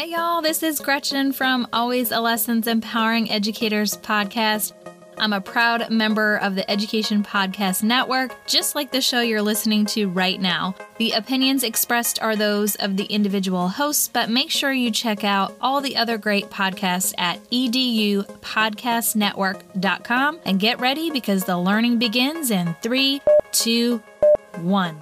Hey, y'all, this is Gretchen from Always a Lessons Empowering Educators podcast. I'm a proud member of the Education Podcast Network, just like the show you're listening to right now. The opinions expressed are those of the individual hosts, but make sure you check out all the other great podcasts at edupodcastnetwork.com and get ready because the learning begins in three, two, one.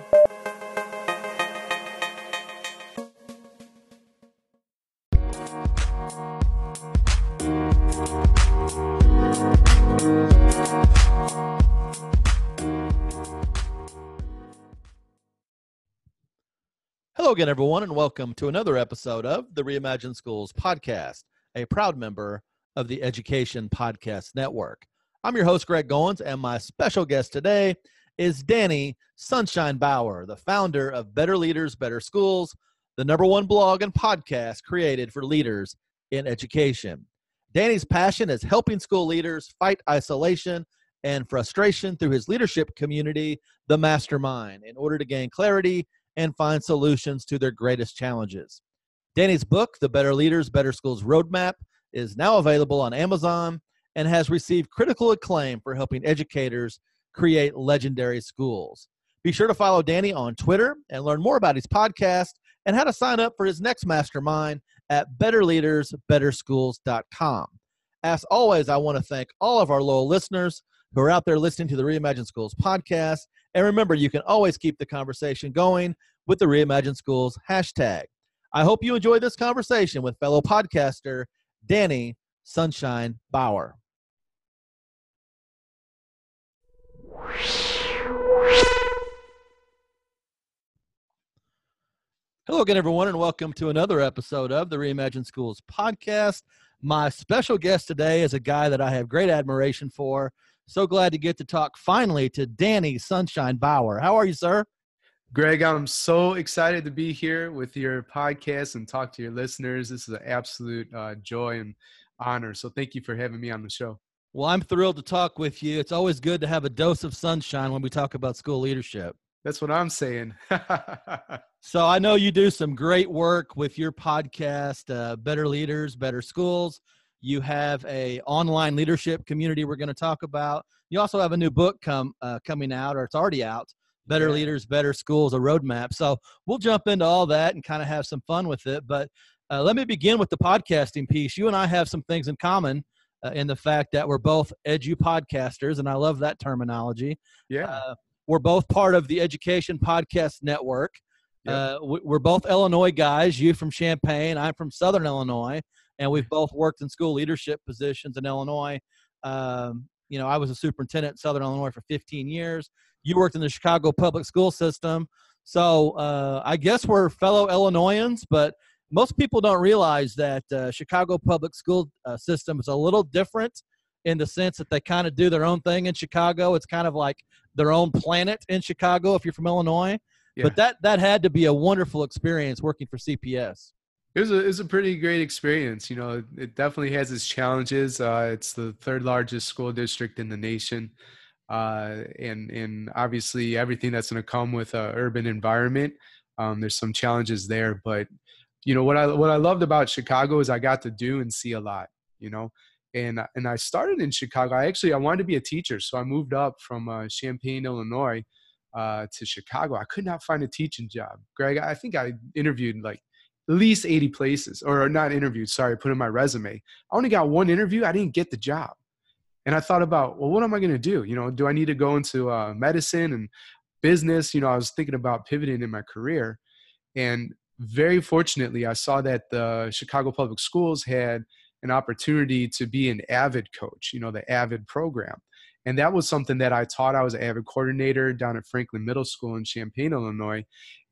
Again, everyone, and welcome to another episode of the Reimagine Schools podcast, a proud member of the Education Podcast Network. I'm your host, Greg Goins, and my special guest today is Danny Sunshine Bauer, the founder of Better Leaders, Better Schools, the number one blog and podcast created for leaders in education. Danny's passion is helping school leaders fight isolation and frustration through his leadership community, The Mastermind, in order to gain clarity and find solutions to their greatest challenges. Danny's book, The Better Leaders, Better Schools Roadmap, is now available on Amazon and has received critical acclaim for helping educators create legendary schools. Be sure to follow Danny on Twitter and learn more about his podcast and how to sign up for his next mastermind at betterleadersbetterschools.com. As always, I want to thank all of our loyal listeners who are out there listening to the Reimagine Schools podcast and remember, you can always keep the conversation going with the Reimagine Schools hashtag. I hope you enjoyed this conversation with fellow podcaster Danny Sunshine Bauer. Hello again, everyone, and welcome to another episode of the Reimagine Schools podcast. My special guest today is a guy that I have great admiration for. So glad to get to talk finally to Danny Sunshine Bauer. How are you, sir? Greg, I'm so excited to be here with your podcast and talk to your listeners. This is an absolute uh, joy and honor. So thank you for having me on the show. Well, I'm thrilled to talk with you. It's always good to have a dose of sunshine when we talk about school leadership. That's what I'm saying. so I know you do some great work with your podcast, uh, Better Leaders, Better Schools. You have a online leadership community we're going to talk about. You also have a new book come uh, coming out, or it's already out. Better yeah. Leaders, Better Schools, a roadmap. So we'll jump into all that and kind of have some fun with it. But uh, let me begin with the podcasting piece. You and I have some things in common uh, in the fact that we're both edu podcasters, and I love that terminology. Yeah. Uh, we're both part of the Education Podcast Network. Yep. Uh, we're both Illinois guys. You from Champaign, I'm from Southern Illinois and we've both worked in school leadership positions in Illinois. Um, you know, I was a superintendent in Southern Illinois for 15 years. You worked in the Chicago public school system. So uh, I guess we're fellow Illinoisans, but most people don't realize that uh, Chicago public school uh, system is a little different in the sense that they kind of do their own thing in Chicago. It's kind of like their own planet in Chicago if you're from Illinois. Yeah. But that that had to be a wonderful experience working for CPS. It was a, it was a pretty great experience. You know, it definitely has its challenges. Uh, it's the third largest school district in the nation, uh, and and obviously everything that's going to come with an urban environment. Um, there's some challenges there, but you know what I what I loved about Chicago is I got to do and see a lot. You know, and and I started in Chicago. I actually I wanted to be a teacher, so I moved up from uh, Champaign, Illinois, uh, to Chicago. I could not find a teaching job. Greg, I think I interviewed like at least 80 places or not interviewed sorry put in my resume i only got one interview i didn't get the job and i thought about well what am i going to do you know do i need to go into uh, medicine and business you know i was thinking about pivoting in my career and very fortunately i saw that the chicago public schools had an opportunity to be an avid coach you know the avid program and that was something that I taught. I was an avid coordinator down at Franklin Middle School in Champaign, Illinois.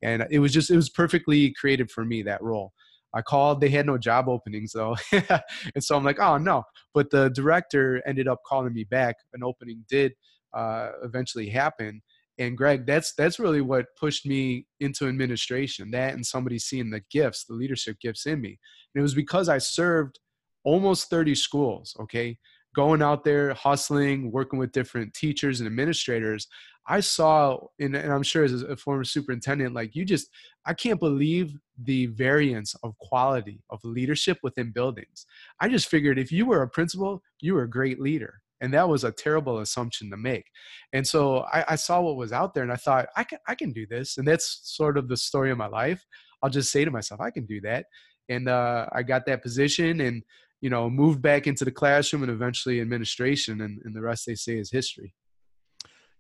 And it was just, it was perfectly created for me, that role. I called, they had no job openings though. and so I'm like, oh no. But the director ended up calling me back. An opening did uh, eventually happen. And Greg, that's that's really what pushed me into administration. That and somebody seeing the gifts, the leadership gifts in me. And it was because I served almost 30 schools, okay? Going out there, hustling, working with different teachers and administrators, I saw, and, and I'm sure as a former superintendent, like you just, I can't believe the variance of quality of leadership within buildings. I just figured if you were a principal, you were a great leader. And that was a terrible assumption to make. And so I, I saw what was out there and I thought, I can, I can do this. And that's sort of the story of my life. I'll just say to myself, I can do that. And uh, I got that position and, you know, moved back into the classroom and eventually administration. And, and the rest they say is history.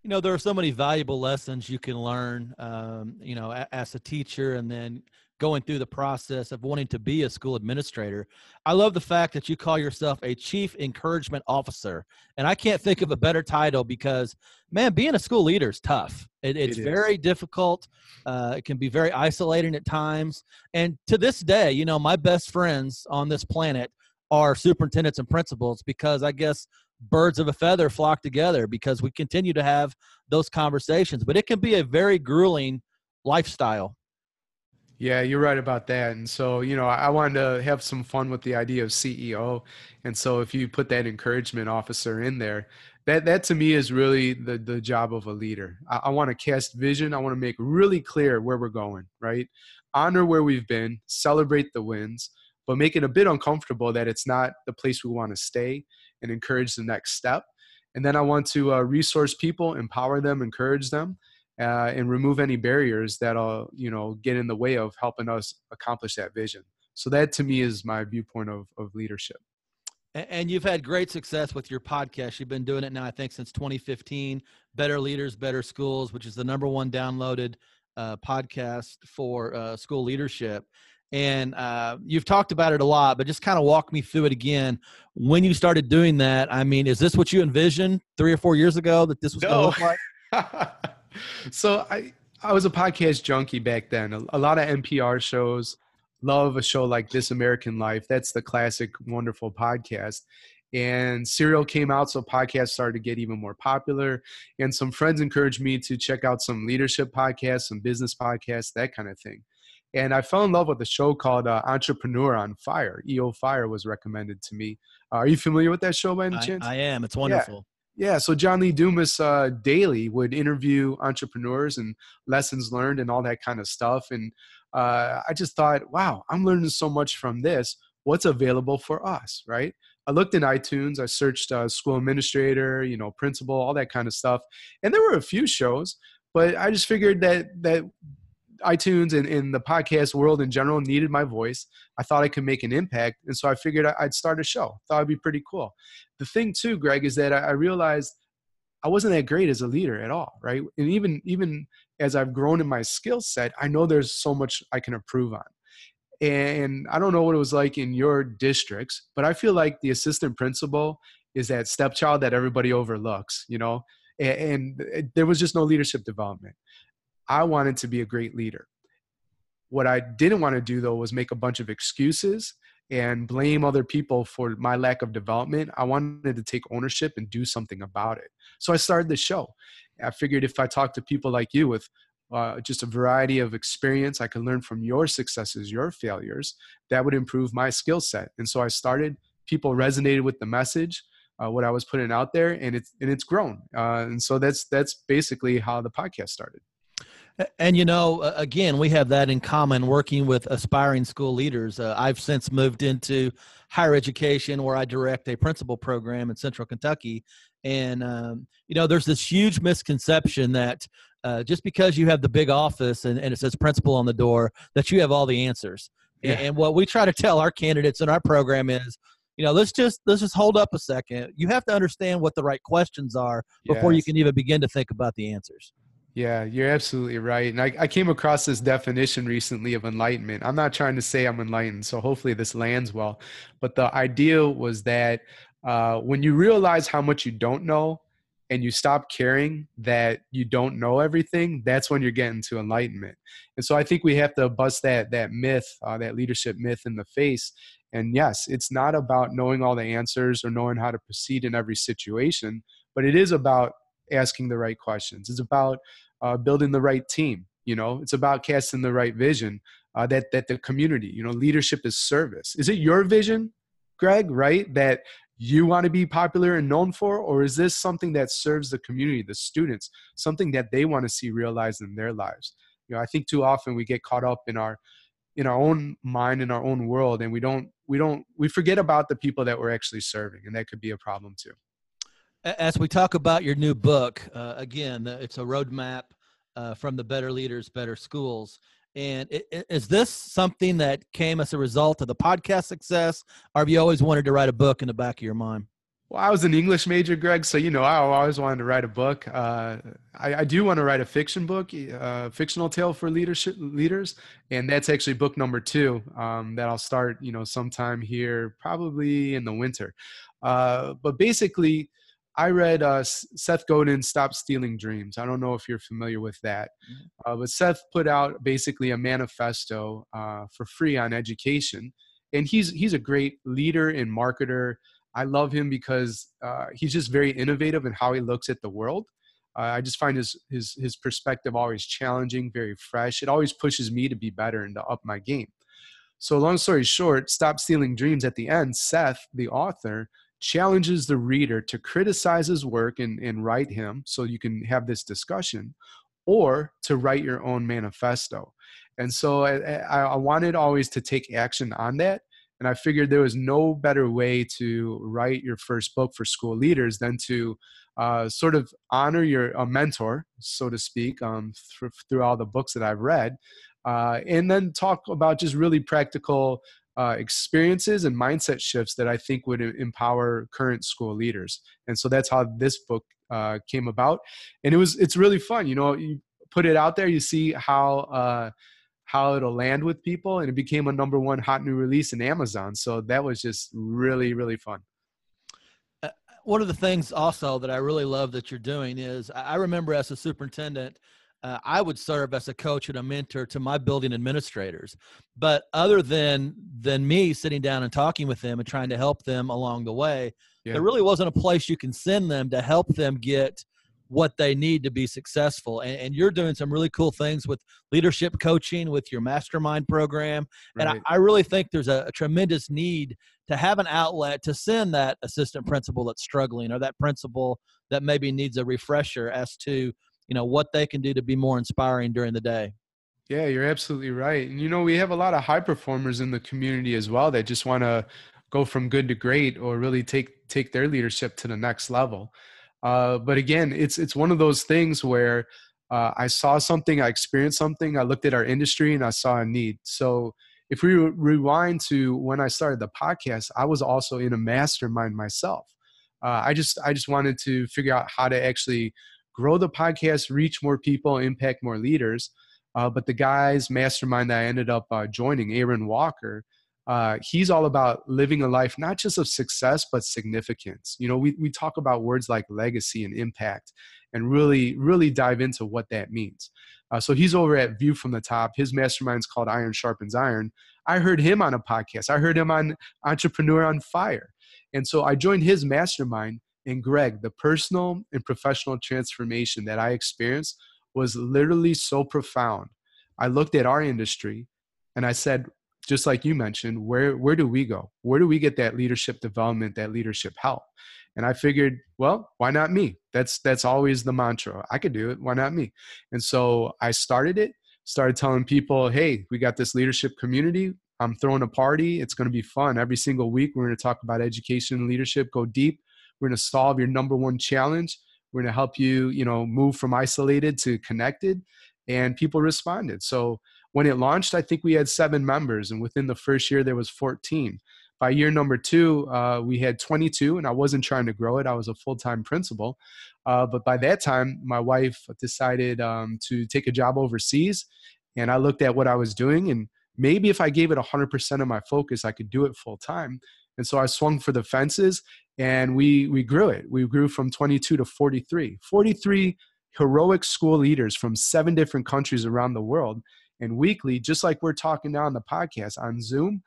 You know there are so many valuable lessons you can learn um, you know a, as a teacher and then going through the process of wanting to be a school administrator. I love the fact that you call yourself a chief encouragement officer and i can't think of a better title because man being a school leader is tough. It, it's it very difficult uh, it can be very isolating at times. And to this day you know my best friends on this planet are superintendents and principals because i guess birds of a feather flock together because we continue to have those conversations. But it can be a very grueling lifestyle. Yeah, you're right about that. And so, you know, I wanted to have some fun with the idea of CEO. And so if you put that encouragement officer in there, that that to me is really the the job of a leader. I, I want to cast vision. I want to make really clear where we're going, right? Honor where we've been, celebrate the wins, but make it a bit uncomfortable that it's not the place we want to stay and encourage the next step. And then I want to uh, resource people, empower them, encourage them, uh, and remove any barriers that'll you know get in the way of helping us accomplish that vision. So that to me is my viewpoint of, of leadership. And you've had great success with your podcast. You've been doing it now, I think, since 2015. Better Leaders, Better Schools, which is the number one downloaded uh, podcast for uh, school leadership and uh, you've talked about it a lot but just kind of walk me through it again. When you started doing that i mean is this what you envisioned three or four years ago that this was no. going to look like? So i i was a podcast junkie back then. A, a, lot of npr shows. Love a show like this american life. That's the classic wonderful podcast. And serial came out so podcasts started to get even more popular. And some friends encouraged me to check out some leadership podcasts some business podcasts that kind of thing and I fell in love with a show called uh, Entrepreneur on Fire. EO Fire was recommended to me. Uh, are you familiar with that show by any chance? I, I am. It's wonderful. Yeah. yeah. So John Lee Dumas uh, daily would interview entrepreneurs and lessons learned and all that kind of stuff. And uh, I just thought, wow, I'm learning so much from this. What's available for us, right? I looked in iTunes. I searched uh, school administrator, you know, principal, all that kind of stuff, and there were a few shows. But I just figured that that iTunes and, in the podcast world in general needed my voice. I thought I could make an impact. And so I figured I'd start a show. Thought it'd be pretty cool. The thing too, Greg, is that I realized I wasn't that great as a leader at all, right? And even even as I've grown in my skill set, I know there's so much I can improve on. And I don't know what it was like in your districts, but I feel like the assistant principal is that stepchild that everybody overlooks, you know? And, and there was just no leadership development. I wanted to be a great leader. What I didn't want to do though was make a bunch of excuses and blame other people for my lack of development. I wanted to take ownership and do something about it. So I started the show. I figured if I talked to people like you with uh, just a variety of experience, I could learn from your successes, your failures, that would improve my skill set. And so I started. People resonated with the message. Uh, what I was putting out there, and it's and it's grown. Uh, and so that's that's basically how the podcast started. And you know, again, we have that in common working with aspiring school leaders. Uh, I've since moved into higher education where I direct a principal program in Central Kentucky. And, um, you know, there's this huge misconception that uh, just because you have the big office and, and, it says principal on the door, that you have all the answers. Yeah. And, and what we try to tell our candidates in our program is, you know, let's just let's just hold up a second. You have to understand what the right questions are before yes. you can even begin to think about the answers. Yeah, you're absolutely right. And I, I came across this definition recently of enlightenment. I'm not trying to say I'm enlightened, so hopefully this lands well. But the idea was that uh, when you realize how much you don't know and you stop caring that you don't know everything, that's when you're getting to enlightenment. And so I think we have to bust that that myth, uh, that leadership myth in the face. And yes, it's not about knowing all the answers or knowing how to proceed in every situation, but it is about asking the right questions. It's about uh, building the right team. You know, it's about casting the right vision. Uh, that that the community, you know, leadership is service. Is it your vision, Greg? Right? That you want to be popular and known for or is this something that serves the community the students something that they want to see realized in their lives you know i think too often we get caught up in our in our own mind in our own world and we don't we don't we forget about the people that we're actually serving and that could be a problem too as we talk about your new book uh, again it's a roadmap uh, from the better leaders better schools and is this something that came as a result of the podcast success or have you always wanted to write a book in the back of your mind well, I was an English major, Greg, so you know I always wanted to write a book. Uh, I, I, do want to write a fiction book, uh, fictional tale for leadership leaders, and that's actually book number two um, that I'll start, you know, sometime here, probably in the winter. Uh, but basically, I read uh, Seth Godin's "Stop Stealing Dreams." I don't know if you're familiar with that, mm-hmm. uh, but Seth put out basically a manifesto uh, for free on education, and he's he's a great leader and marketer I love him because uh, he's just very innovative in how he looks at the world. Uh, I just find his his his perspective always challenging, very fresh. It always pushes me to be better and to up my game. So, long story short, Stop Stealing Dreams at the end, Seth, the author, challenges the reader to criticize his work and, and write him so you can have this discussion, or to write your own manifesto. And so I, I wanted always to take action on that and I figured there was no better way to write your first book for school leaders than to uh, sort of honor your a mentor, so to speak, um, th- through all the books that I've read, uh, and then talk about just really practical uh, experiences and mindset shifts that I think would empower current school leaders. And so that's how this book uh, came about, and it was it's really fun. You know, you put it out there, you see how uh, how it'll land with people and it became a number one hot new release in amazon so that was just really really fun uh, one of the things also that i really love that you're doing is i remember as a superintendent uh, i would serve as a coach and a mentor to my building administrators but other than than me sitting down and talking with them and trying to help them along the way yeah. there really wasn't a place you can send them to help them get what they need to be successful. And, and, you're doing some really cool things with leadership coaching, with your mastermind program. Right. And I, I, really think there's a, a, tremendous need to have an outlet to send that assistant principal that's struggling or that principal that maybe needs a refresher as to you know what they can do to be more inspiring during the day. Yeah, you're absolutely right. And you know, we have a lot of high performers in the community as well that just want to go from good to great or really take take their leadership to the next level. Uh, but again, it's it's one of those things where uh, I saw something, I experienced something, I looked at our industry, and I saw a need. So if we rewind to when I started the podcast, I was also in a mastermind myself. Uh, I just I just wanted to figure out how to actually grow the podcast, reach more people, impact more leaders. Uh, but the guys mastermind that I ended up uh, joining, Aaron Walker, uh, he's all about living a life not just of success but significance. You know we, we talk about words like legacy and impact and really really dive into what that means. Uh, so he's over at view from the top. His mastermind's called iron sharpens iron. I heard him on a podcast. I heard him on entrepreneur on fire. And so i joined his mastermind and greg the personal and professional transformation that i experienced was literally so profound i looked at our industry and i said just like you mentioned, where where do we go? Where do we get that leadership development, that leadership help? And I figured, well, why not me? That's that's always the mantra. I could do it. Why not me? And so I started it. Started telling people, hey, we got this leadership community. I'm throwing a party. It's going to be fun. Every single week, we're going to talk about education and leadership. Go deep. We're going to solve your number one challenge. We're going to help you, you know, move from isolated to connected. And people responded. So when it launched, I think we had seven members, and within the first year, there was 14. By year number two, uh, we had 22, and I wasn't trying to grow it. I was a full time principal. Uh, but by that time, my wife decided um, to take a job overseas, and I looked at what I was doing, and maybe if I gave it 100% of my focus, I could do it full time. And so I swung for the fences, and we we grew it. We grew from 22 to 43. 43 heroic school leaders from seven different countries around the world and weekly, just like we're talking now on the podcast on Zoom,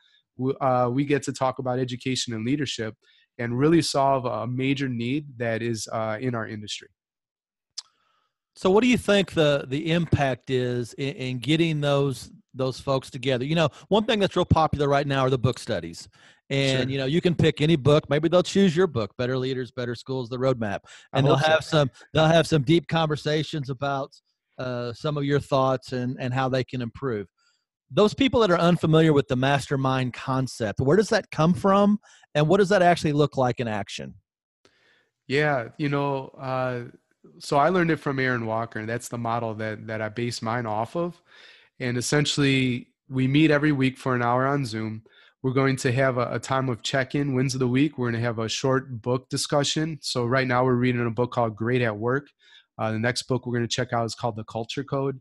uh, we get to talk about education and leadership and really solve a major need that is uh, in our industry. So, what do you think the the impact is in, in getting those those folks together. You know, one thing that's real popular right now are the book studies. And sure. you know, you can pick any book. Maybe they'll choose your book, Better Leaders, Better Schools, the roadmap. And they'll have so. some they'll have some deep conversations about uh, some of your thoughts and and how they can improve. Those people that are unfamiliar with the mastermind concept, where does that come from and what does that actually look like in action? Yeah, you know, uh, so I learned it from Aaron Walker, and that's the model that that I base mine off of. And essentially, we meet every week for an hour on Zoom. We're going to have a, a time of check-in, wins of the week. We're going to have a short book discussion. So right now, we're reading a book called Great at Work. Uh, the next book we're going to check out is called The Culture Code,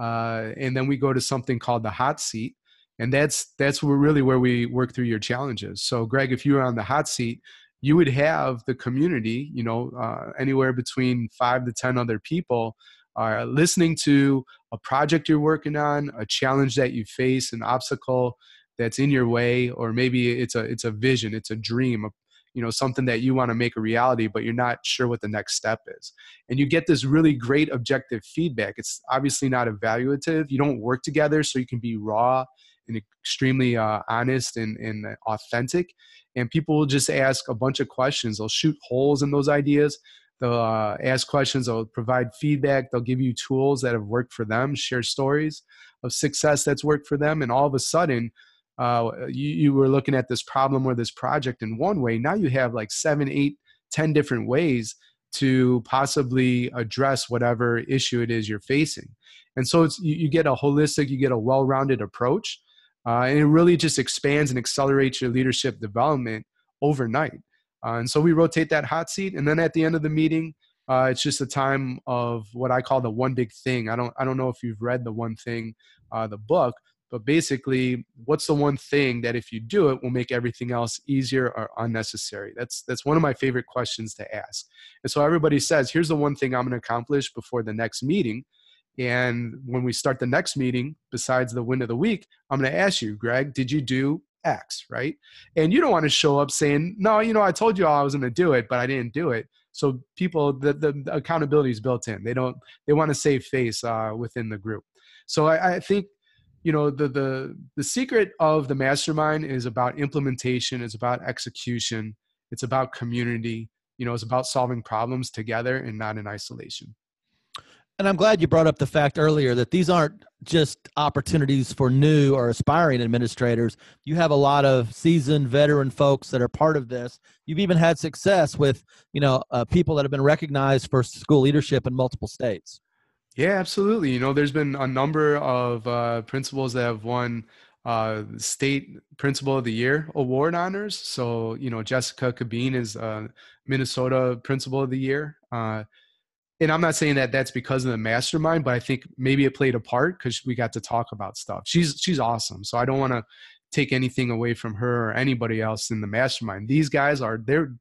uh, and then we go to something called the Hot Seat, and that's that's really where we work through your challenges. So, Greg, if you were on the hot seat, you would have the community, you know, uh, anywhere between five to 10 other people uh, listening to a project you're working on, a challenge that you face, an obstacle that's in your way, or maybe it's a, it's a vision, it's a dream, a, you know, something that you want to make a reality, but you're not sure what the next step is. And you get this really great objective feedback. It's obviously not evaluative. You don't work together, so you can be raw and extremely uh, honest and, and authentic and people will just ask a bunch of questions they'll shoot holes in those ideas they'll uh, ask questions they'll provide feedback they'll give you tools that have worked for them share stories of success that's worked for them and all of a sudden uh, you, you were looking at this problem or this project in one way now you have like seven eight ten different ways to possibly address whatever issue it is you're facing and so it's you, you get a holistic you get a well-rounded approach uh, and it really just expands and accelerates your leadership development overnight. Uh, and so we rotate that hot seat, and then at the end of the meeting, uh, it's just a time of what I call the one big thing. I don't I don't know if you've read the one thing, uh, the book, but basically, what's the one thing that if you do it will make everything else easier or unnecessary? That's that's one of my favorite questions to ask. And so everybody says, here's the one thing I'm going to accomplish before the next meeting. And when we start the next meeting, besides the win of the week, I'm going to ask you, Greg, did you do X, right? And you don't want to show up saying, no, you know, I told you I was going to do it, but I didn't do it. So people, the, the accountability is built in. They don't, they want to save face uh, within the group. So I, I think, you know, the, the, the secret of the mastermind is about implementation. It's about execution. It's about community. You know, it's about solving problems together and not in isolation. And I'm glad you brought up the fact earlier that these aren't just opportunities for new or aspiring administrators. You have a lot of seasoned veteran folks that are part of this. You've even had success with, you know, uh, people that have been recognized for school leadership in multiple states. Yeah, absolutely. You know, there's been a number of uh, principals that have won uh, state principal of the year award honors. So, you know, Jessica Cabeen is uh, Minnesota principal of the year. Uh, and I'm not saying that that's because of the mastermind, but I think maybe it played a part because we got to talk about stuff. She's she's awesome, so I don't want to take anything away from her or anybody else in the mastermind. These guys are they're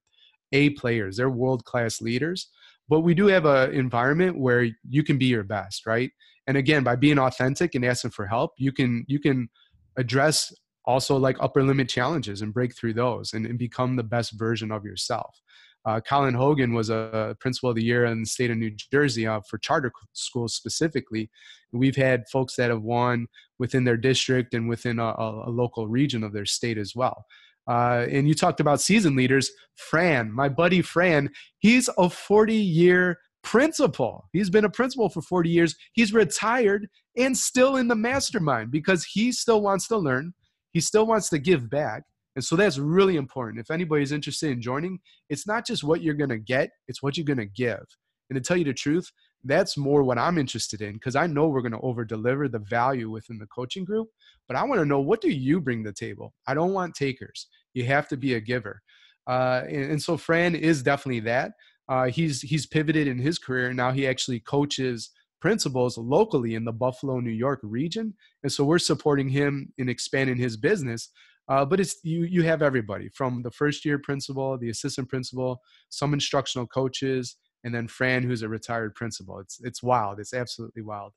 a players, they're world class leaders, but we do have an environment where you can be your best, right? And again, by being authentic and asking for help, you can you can address also like upper limit challenges and break through those and, and become the best version of yourself. Uh, Colin Hogan was a principal of the year in the state of New Jersey uh, for charter schools specifically. We've had folks that have won within their district and within a, a local region of their state as well. Uh, and you talked about season leaders. Fran, my buddy Fran, he's a 40 year principal. He's been a principal for 40 years. He's retired and still in the mastermind because he still wants to learn. He still wants to give back. And so that's really important. If anybody's interested in joining, it's not just what you're going to get, it's what you're going to give. And to tell you the truth, that's more what I'm interested in because I know we're going to over deliver the value within the coaching group. But I want to know what do you bring to the table? I don't want takers. You have to be a giver. Uh, and, and, so Fran is definitely that. Uh, he's he's pivoted in his career. And now he actually coaches principals locally in the Buffalo, New York region. And so we're supporting him in expanding his business. Uh, but it's you you have everybody from the first year principal, the assistant principal, some instructional coaches, and then Fran, who's a retired principal. It's it's wild. It's absolutely wild.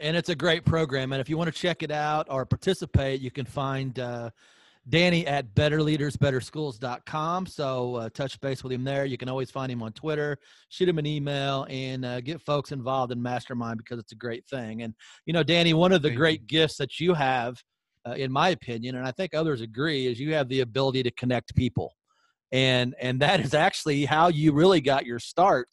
And it's a great program. And if you want to check it out or participate, you can find uh, Danny at betterleadersbetterschools.com. So uh, touch base with him there. You can always find him on Twitter, shoot him an email, and uh, get folks involved in Mastermind because it's a great thing. And, you know, Danny, one of the Thank great you. gifts that you have, uh, in my opinion, and I think others agree, is you have the ability to connect people. And, and that is actually how you really got your start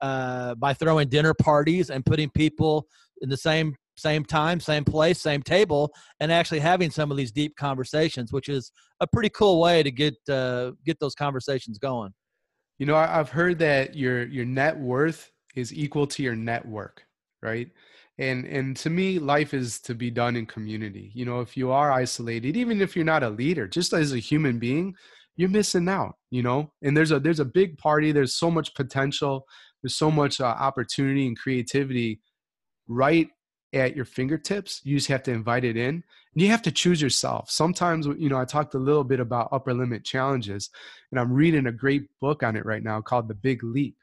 uh, by throwing dinner parties and putting people in the same same time, same place, same table, and actually having some of these deep conversations, which is a pretty cool way to get uh, get those conversations going. You know, I've heard that your your net worth is equal to your network, right? And and to me, life is to be done in community. You know, if you are isolated, even if you're not a leader, just as a human being, you're missing out. You know, and there's a there's a big party. There's so much potential. There's so much uh, opportunity and creativity right at your fingertips. You just have to invite it in. And you have to choose yourself. Sometimes, you know, I talked a little bit about upper limit challenges, and I'm reading a great book on it right now called The Big Leap.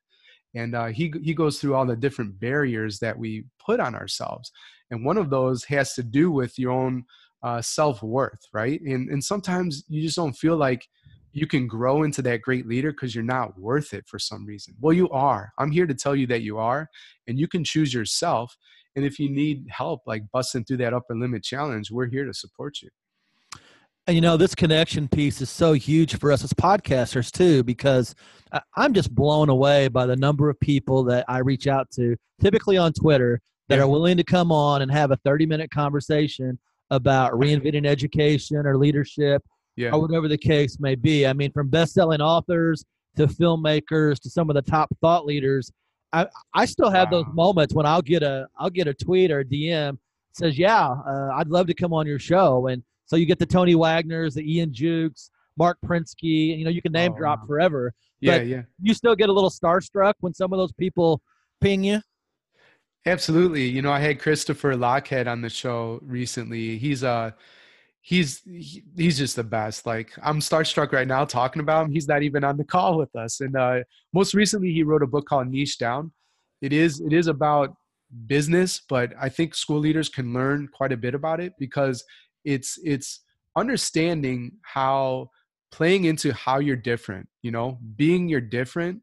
And uh, he he goes through all the different barriers that we put on ourselves, and one of those has to do with your own uh, self worth, right? And and sometimes you just don't feel like you can grow into that great leader because you're not worth it for some reason. Well, you are. I'm here to tell you that you are, and you can choose yourself. And if you need help, like busting through that upper limit challenge, we're here to support you. And you know, this connection piece is so huge for us as podcasters too, because I'm just blown away by the number of people that I reach out to, typically on Twitter, that Yeah. are willing to come on and have a 30 minute conversation about reinventing education or leadership Yeah. or whatever the case may be. I mean, from best-selling authors to filmmakers to some of the top thought leaders, I I still have those moments when I'll get a I'll get a tweet or a DM says, "Yeah, uh, I'd love to come on your show." And so you get the Tony Wagner's, the Ian Jukes, Marc Prensky, and you know you can name Oh, drop wow. forever. Yeah, but- yeah. You still get a little starstruck when some of those people ping you. Absolutely. You know, I had Christopher Lochhead on the show recently. He's uh he's he, he's just the best. Like I'm starstruck right now talking about him. He's not even on the call with us. And uh most recently he wrote a book called Niche Down. It is it is about business, but I think school leaders can learn quite a bit about it because it's it's understanding how playing into how you're different, you know, being you're different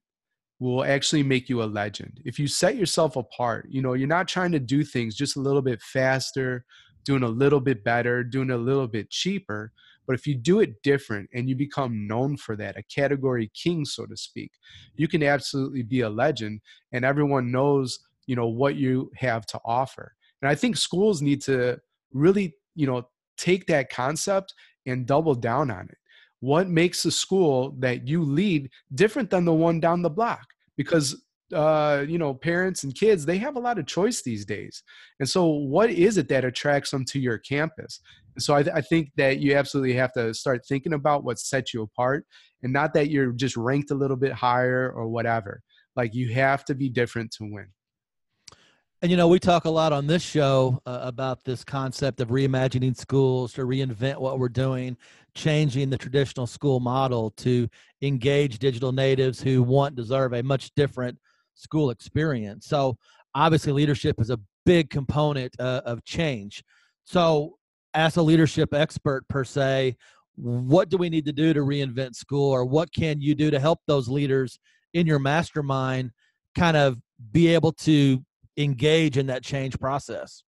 will actually make you a legend. If you set yourself apart, you know, you're not trying to do things just a little bit faster, doing a little bit better, doing a little bit cheaper. But if you do it different and you become known for that, a category king, so to speak, you can absolutely be a legend and everyone knows, you know, what you have to offer. And I think schools need to really, you know, take that concept and double down on it what makes the school that you lead different than the one down the block because uh, you know parents and kids they have a lot of choice these days. And so what is it that attracts them to your campus? And so I, th- I think that you absolutely have to start thinking about what sets you apart and not that you're just ranked a little bit higher or whatever. Like you have to be different to win. And you know, we talk a lot on this show uh, about this concept of reimagining schools to reinvent what we're doing, changing the traditional school model to engage digital natives who want deserve a much different school experience. So, obviously, leadership is a big component uh, of change. So, as a leadership expert per se, what do we need to do to reinvent school, or what can you do to help those leaders in your mastermind kind of be able to engage in that change process.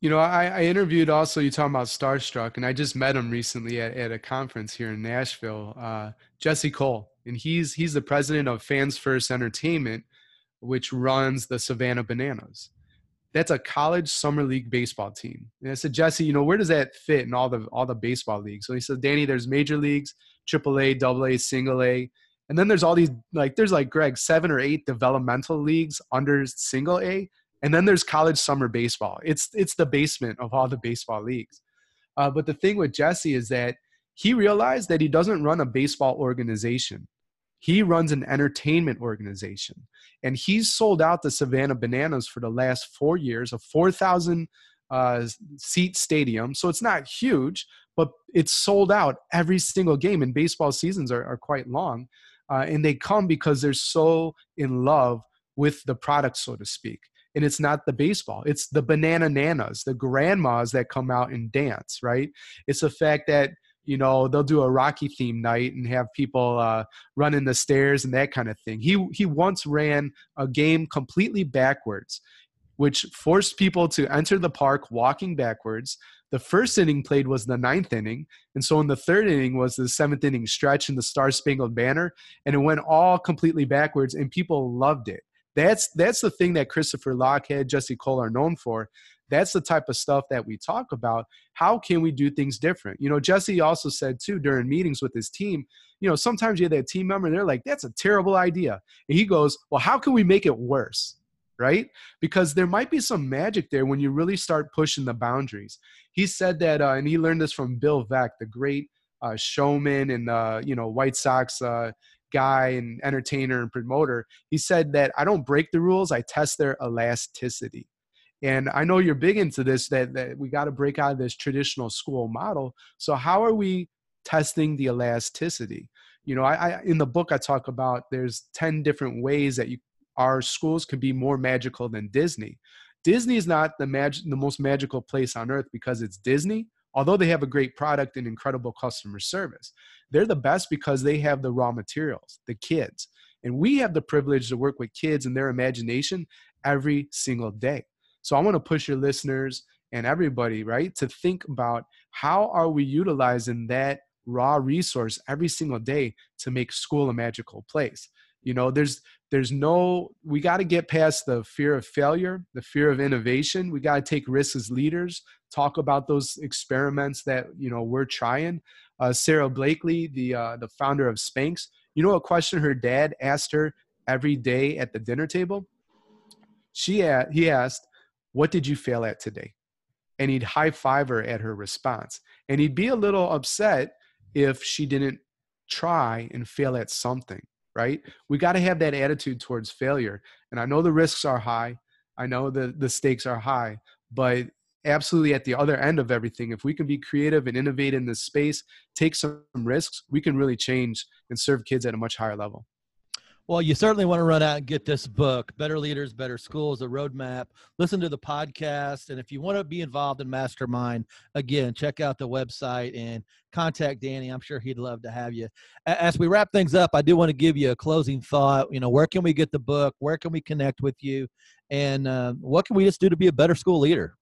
You know, I, I interviewed also, you talking about Starstruck, and I just met him recently at, at a conference here in Nashville, uh, Jesse Cole. And he's he's the president of Fans First Entertainment, which runs the Savannah Bananas. That's a college summer league baseball team. And I said, Jesse, you know, where does that fit in all the all the baseball leagues? So he said, Danny, there's major leagues, triple A, double A, single A. And then there's all these like there's like Greg, seven or eight developmental leagues under single A and then there's college summer baseball. It's it's the basement of all the baseball leagues. Uh, but the thing with Jesse is that he realized that he doesn't run a baseball organization. He runs an entertainment organization, and he's sold out the Savannah Bananas for the last four years, a four thousand uh, seat stadium. So it's not huge, but it's sold out every single game. And baseball seasons are, are quite long, uh, and they come because they're so in love with the product, so to speak and it's not the baseball it's the banana nanas the grandmas that come out and dance right it's the fact that you know they'll do a rocky theme night and have people uh, running the stairs and that kind of thing. He he once ran a game completely backwards which forced people to enter the park walking backwards. The first inning played was the ninth inning and so in the third inning was the seventh inning stretch in the star spangled banner and it went all completely backwards and people loved it. That's that's the thing that christopher lochhead jesse cole are known for that's the type of stuff that we talk about. How can we do things different? You know jesse also said too during meetings with his team you know sometimes you have that team member and they're like that's a terrible idea. And he goes well how can we make it worse? Right? Because there might be some magic there when you really start pushing the boundaries. He said that uh, and he learned this from bill veeck the great uh, showman and uh, you know white sox uh, guy and entertainer and promoter. He said that i don't break the rules i test their elasticity and I know you're big into this that, that we got to break out of this traditional school model. So how are we testing the elasticity? You know, I, I in the book I talk about there's 10 different ways that you our schools could be more magical than Disney. Disney is not the mag- the most magical place on earth because it's Disney, although they have a great product and incredible customer service. They're the best because they have the raw materials, the kids. And we have the privilege to work with kids and their imagination every single day. So I want to push your listeners and everybody, right, to think about how are we utilizing that raw resource every single day to make school a magical place. You know, there's there's no we got to get past the fear of failure, the fear of innovation. We got to take risks as leaders, talk about those experiments that, you know, we're trying. Uh, Sara Blakely, the uh, the founder of Spanx, you know a question her dad asked her every day at the dinner table? She he asked, what did you fail at today? And he'd high five her at her response. And he'd be a little upset if she didn't try and fail at something, right? We got to have that attitude towards failure. And I know the risks are high. I know the, the stakes are high, but absolutely at the other end of everything, if we can be creative and innovate in this space, take some risks, we can really change and serve kids at a much higher level. Well, you certainly want to run out and get this book, Better Leaders, Better Schools, a roadmap. Listen to the podcast. And if you want to be involved in Mastermind, again, check out the website and contact Danny. I'm sure he'd love to have you. As we wrap things up, I do want to give you a closing thought. You know, where can we get the book? Where can we connect with you? And uh, what can we just do to be a better school leader?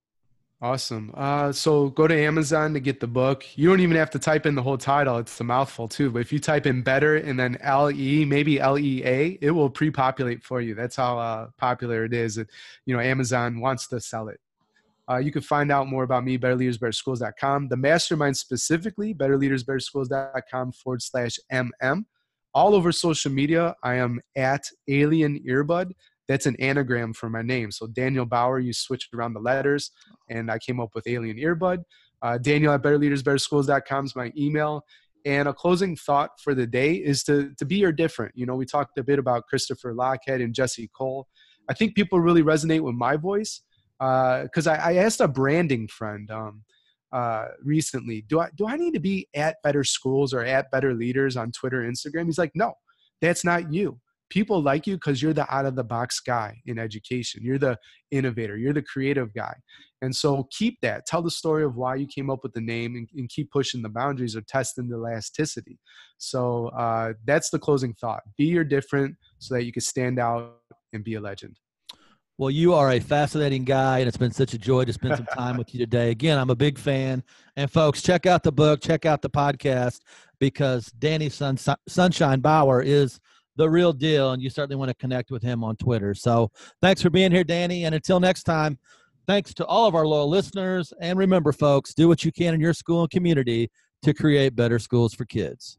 Awesome. Uh, so go to Amazon to get the book. You don't even have to type in the whole title. It's a mouthful too. But if you type in better and then L E, maybe L E A, it will pre-populate for you. That's how uh, popular it is. It, you know, Amazon wants to sell it. Uh, you can find out more about me, betterleadersbetterschools.com. The mastermind specifically, betterleadersbetterschools.com forward slash MM. All over social media, I am at Alien Earbud that's an anagram for my name. So Daniel Bauer, you switched around the letters, and I came up with Alien Earbud. Uh, Daniel at BetterLeadersBetterSchools.com is my email. And a closing thought for the day is to to be your different. You know, we talked a bit about Christopher Lochhead and Jesse Cole. I think people really resonate with my voice because uh, I, I, asked a branding friend um, uh, recently, do I do I need to be at Better Schools or at Better Leaders on Twitter, Instagram? He's like, no, that's not you people like you because you're the out of the box guy in education. You're the innovator, you're the creative guy. And so keep that. Tell the story of why you came up with the name and, and keep pushing the boundaries or testing the elasticity. So uh, that's the closing thought. Be your different so that you can stand out and be a legend. Well, you are a fascinating guy, and it's been such a joy to spend some time with you today. Again, I'm a big fan. And folks, check out the book, check out the podcast, because Danny Sun- Sunshine Bauer is – the real deal, and you certainly want to connect with him on Twitter. So thanks for being here, Danny. And until next time, thanks to all of our loyal listeners. And remember, folks, do what you can in your school and community to create better schools for kids.